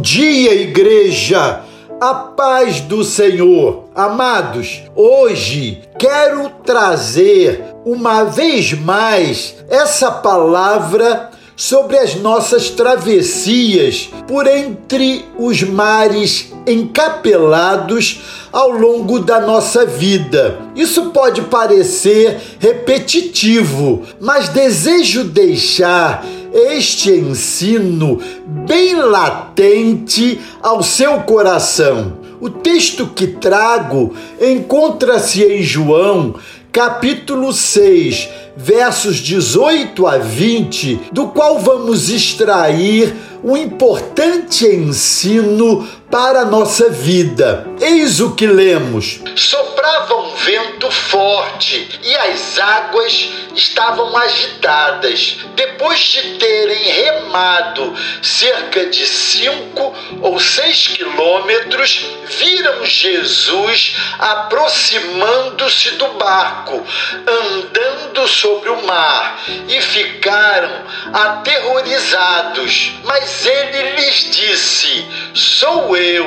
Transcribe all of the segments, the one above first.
dia, igreja! A paz do Senhor. Amados, hoje quero trazer uma vez mais essa palavra sobre as nossas travessias por entre os mares encapelados ao longo da nossa vida. Isso pode parecer repetitivo, mas desejo deixar este ensino bem latente ao seu coração. O texto que trago encontra-se em João, capítulo 6, versos 18 a 20, do qual vamos extrair um importante ensino para a nossa vida. Eis o que lemos: Soprava um vento forte e as águas estavam agitadas. Depois de terem remado cerca de cinco ou seis quilômetros, viram Jesus aproximando-se do barco, andando sobre o mar, e ficaram aterrorizados. Mas ele lhes disse: Sou eu,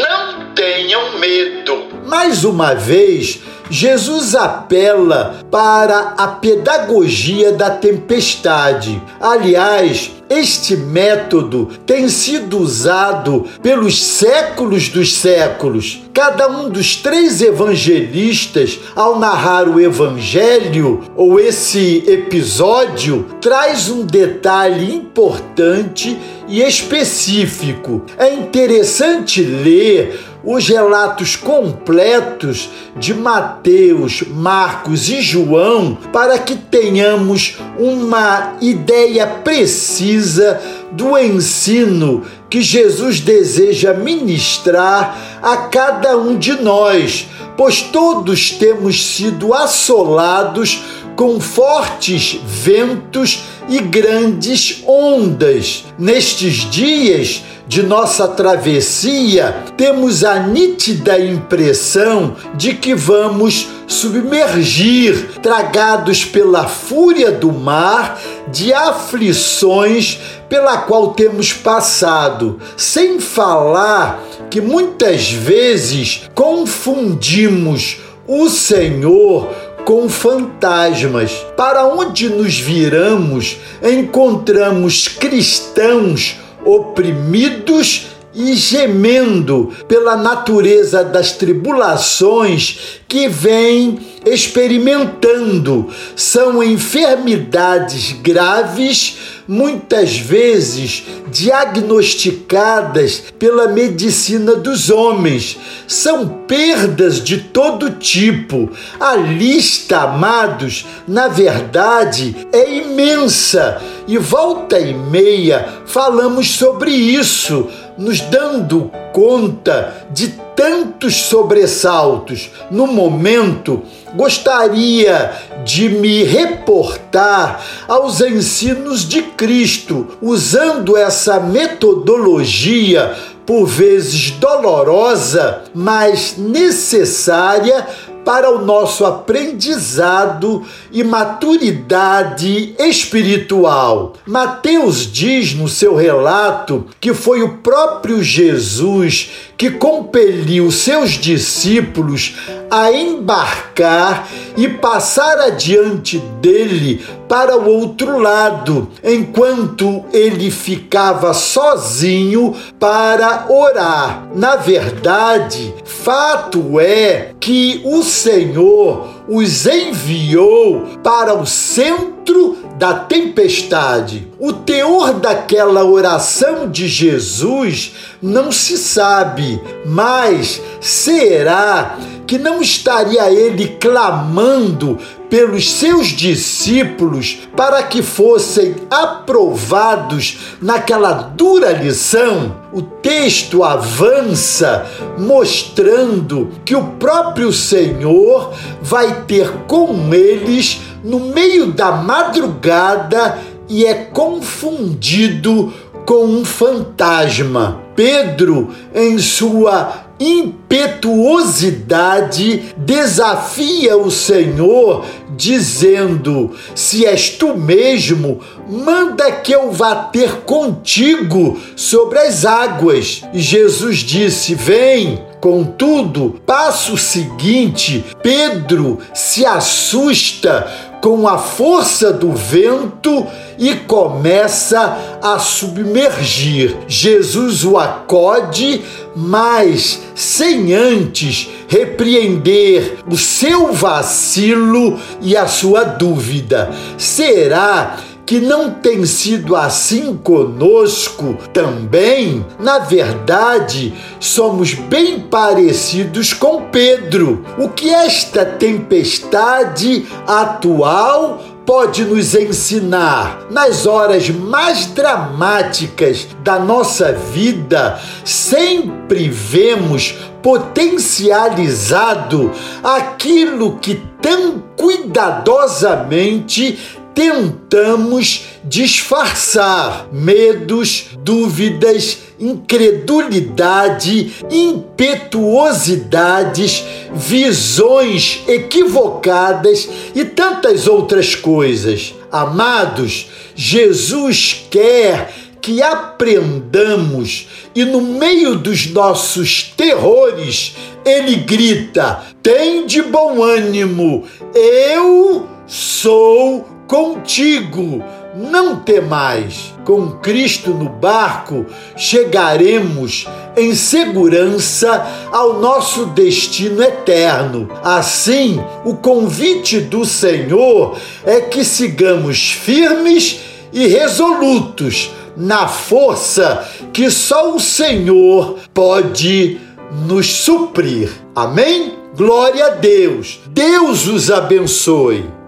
não tenham medo. Mais uma vez, Jesus apela para a pedagogia da tempestade. Aliás, este método tem sido usado pelos séculos dos séculos. Cada um dos três evangelistas, ao narrar o evangelho ou esse episódio, traz um detalhe importante e específico. É interessante ler os relatos completos de Mateus, Marcos e João para que tenhamos uma ideia precisa do ensino que Jesus deseja ministrar a cada um de nós, pois todos temos sido assolados com fortes ventos e grandes ondas. Nestes dias, de nossa travessia, temos a nítida impressão de que vamos submergir, tragados pela fúria do mar, de aflições pela qual temos passado, sem falar que muitas vezes confundimos o Senhor com fantasmas. Para onde nos viramos, encontramos cristãos oprimidos e gemendo pela natureza das tribulações que vem experimentando. São enfermidades graves, muitas vezes diagnosticadas pela medicina dos homens. São perdas de todo tipo. A lista, amados, na verdade é imensa e volta e meia falamos sobre isso nos dando conta de tantos sobressaltos. No momento, gostaria de me reportar aos ensinos de Cristo, usando essa metodologia por vezes dolorosa, mas necessária para o nosso aprendizado e maturidade espiritual. Mateus diz no seu relato que foi o próprio Jesus que compeliu seus discípulos a embarcar e passar adiante dele para o outro lado, enquanto ele ficava sozinho para orar. Na verdade, fato é que o Senhor os enviou para o centro da tempestade. O teor daquela oração de Jesus não se sabe, mas será que não estaria ele clamando pelos seus discípulos para que fossem aprovados naquela dura lição? O texto avança mostrando que o próprio Senhor vai ter com eles no meio da madrugada e é confundido com um fantasma. Pedro, em sua impetuosidade desafia o Senhor, dizendo: Se és tu mesmo, manda que eu vá ter contigo sobre as águas. E Jesus disse: Vem. Contudo, passo seguinte, Pedro se assusta com a força do vento e começa a submergir. Jesus o acode, mas sem antes repreender o seu vacilo e a sua dúvida. Será que não tem sido assim conosco também? Na verdade, somos bem parecidos com Pedro. O que esta tempestade atual pode nos ensinar nas horas mais dramáticas da nossa vida, sempre vemos potencializado aquilo que tão cuidadosamente tentamos disfarçar medos, dúvidas, incredulidade, impetuosidades, visões equivocadas e tantas outras coisas. Amados, Jesus quer que aprendamos e no meio dos nossos terrores, ele grita: tem de bom ânimo, eu sou contigo. Não temais. Com Cristo no barco, chegaremos em segurança ao nosso destino eterno. Assim, o convite do Senhor é que sigamos firmes e resolutos na força que só o Senhor pode nos suprir. Amém? Glória a Deus. Deus os abençoe.